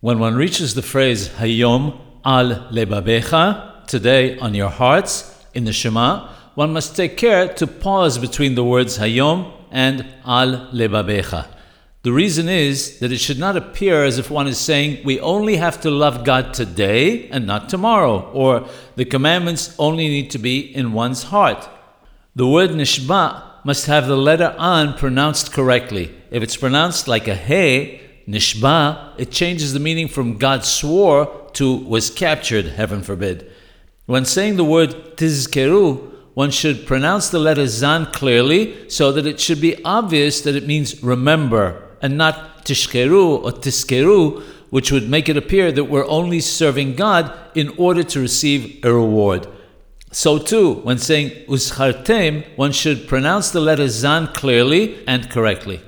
When one reaches the phrase Hayom al lebabecha, today on your hearts, in the Shema, one must take care to pause between the words Hayom and al lebabecha. The reason is that it should not appear as if one is saying we only have to love God today and not tomorrow, or the commandments only need to be in one's heart. The word nishba must have the letter ayin pronounced correctly. If it's pronounced like a he, nishba, it changes the meaning from God swore to was captured, heaven forbid. When saying the word tizkeru, one should pronounce the letter zayin clearly so that it should be obvious that it means remember and not tishkeru or tiskeru, which would make it appear that we're only serving God in order to receive a reward. So too, when saying uschartem, one should pronounce the letter zayin clearly and correctly.